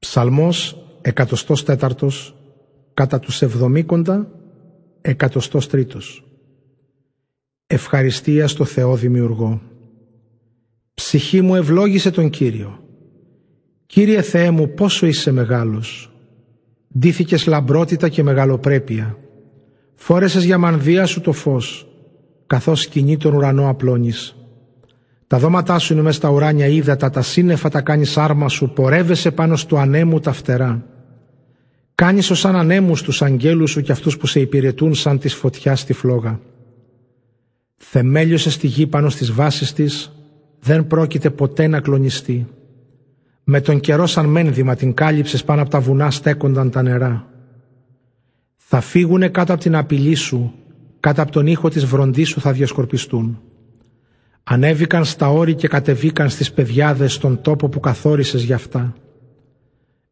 Ψαλμός 104 κατά τους εβδομήκοντα 103 Ευχαριστία στο Θεό Δημιουργό. Ψυχή μου ευλόγησε τον Κύριο. Κύριε Θεέ μου πόσο είσαι μεγάλος. Ντύθηκες λαμπρότητα και μεγαλοπρέπεια. Φόρεσες για μανδύα σου το φως Καθώς σκηνή τον ουρανό απλώνεις τα δώματά σου είναι μέσα στα ουράνια ύδατα, τα σύννεφα τα κάνεις άρμα σου, πορεύεσαι πάνω στο ανέμου τα φτερά. Κάνεις ως σαν ανέμους τους αγγέλους σου και αυτούς που σε υπηρετούν σαν της φωτιάς στη φλόγα. Θεμέλιωσες στη γη πάνω στις βάσεις της, δεν πρόκειται ποτέ να κλονιστεί. Με τον καιρό σαν μένδυμα την κάλυψες πάνω από τα βουνά στέκονταν τα νερά. Θα φύγουνε κάτω από την απειλή σου, κάτω από τον ήχο της βροντής σου θα διασκορπιστούν. Ανέβηκαν στα όρη και κατεβήκαν στις πεδιάδες στον τόπο που καθόρισες για αυτά.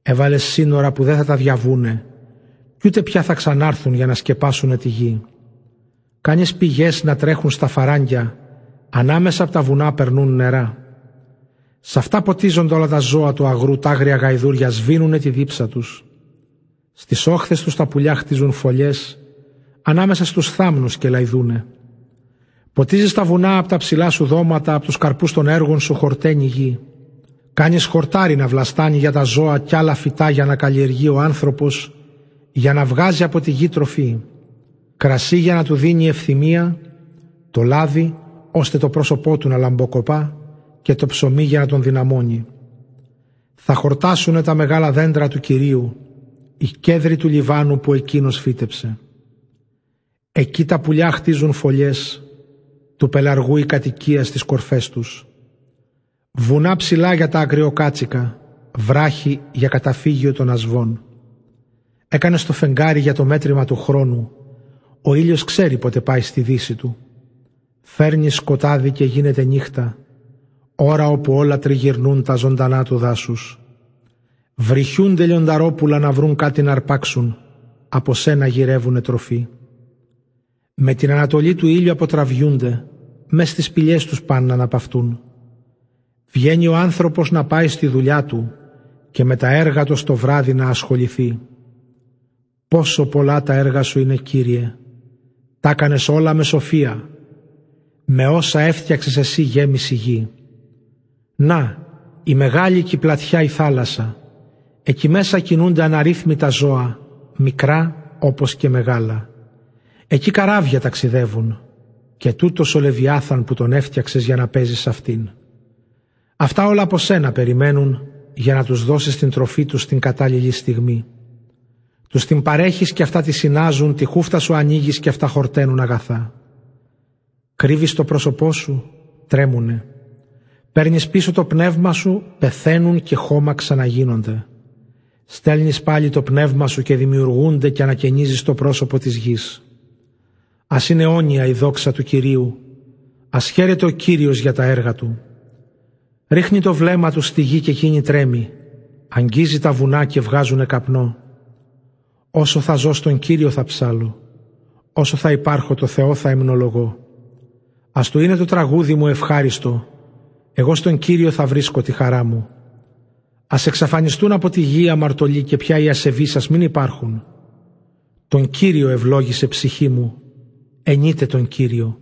Έβαλες σύνορα που δεν θα τα διαβούνε κι ούτε πια θα ξανάρθουν για να σκεπάσουνε τη γη. Κάνεις πηγές να τρέχουν στα φαράγγια, ανάμεσα από τα βουνά περνούν νερά. Σ' αυτά ποτίζονται όλα τα ζώα του αγρού, τα άγρια γαϊδούρια σβήνουνε τη δίψα τους. Στις όχθες τους τα πουλιά χτίζουν φωλιές, ανάμεσα στους θάμνους και λαϊδούνε. Ποτίζεις τα βουνά από τα ψηλά σου δώματα, από τους καρπούς των έργων σου χορταίνει γη. Κάνεις χορτάρι να βλαστάνει για τα ζώα κι άλλα φυτά για να καλλιεργεί ο άνθρωπος, για να βγάζει από τη γη τροφή. Κρασί για να του δίνει ευθυμία, το λάδι ώστε το πρόσωπό του να λαμποκοπά και το ψωμί για να τον δυναμώνει. Θα χορτάσουνε τα μεγάλα δέντρα του Κυρίου, οι κέδροι του Λιβάνου που εκείνος φύτεψε. Εκεί τα πουλιά χτίζουν φωλιές, του πελαργού η κατοικίας στις κορφές τους. Βουνά ψηλά για τα αγριοκάτσικα, βράχη για καταφύγιο των ασβών. Έκανε το φεγγάρι για το μέτρημα του χρόνου. Ο ήλιος ξέρει πότε πάει στη δύση του. Φέρνει σκοτάδι και γίνεται νύχτα, ώρα όπου όλα τριγυρνούν τα ζωντανά του δάσους. Βρυχιούνται λιονταρόπουλα να βρουν κάτι να αρπάξουν, από σένα γυρεύουνε τροφή. Με την ανατολή του ήλιου αποτραβιούνται, μες στις πηγές τους πάνε να αναπαυτούν. Βγαίνει ο άνθρωπος να πάει στη δουλειά του και με τα έργα του στο βράδυ να ασχοληθεί. Πόσο πολλά τα έργα σου είναι Κύριε, τα έκανες όλα με σοφία, με όσα έφτιαξες εσύ γέμιση γη. Να, η μεγάλη και η πλατιά η θάλασσα, εκεί μέσα κινούνται αναρρύθμιτα ζώα, μικρά όπως και μεγάλα. Εκεί καράβια ταξιδεύουν και τούτος ο Λεβιάθαν που τον έφτιαξες για να παίζεις αυτήν. Αυτά όλα από σένα περιμένουν για να τους δώσεις την τροφή τους στην κατάλληλη στιγμή. Τους την παρέχεις και αυτά τη συνάζουν, τη χούφτα σου ανοίγεις και αυτά χορταίνουν αγαθά. Κρύβεις το πρόσωπό σου, τρέμουνε. Παίρνεις πίσω το πνεύμα σου, πεθαίνουν και χώμα ξαναγίνονται. Στέλνεις πάλι το πνεύμα σου και δημιουργούνται και ανακαινίζεις το πρόσωπο της γης. Ας είναι αιώνια η δόξα του Κυρίου, ας χαίρεται ο Κύριος για τα έργα Του. Ρίχνει το βλέμμα Του στη γη και εκείνη τρέμει, αγγίζει τα βουνά και βγάζουνε καπνό. Όσο θα ζω στον Κύριο θα ψάλω, όσο θα υπάρχω το Θεό θα υμνολογώ. Ας Του είναι το τραγούδι μου ευχάριστο, εγώ στον Κύριο θα βρίσκω τη χαρά μου. Ας εξαφανιστούν από τη γη αμαρτωλοί και πια οι ασεβείς σας μην υπάρχουν. Τον Κύριο ευλόγησε ψυχή μου, ενείτε τον Κύριο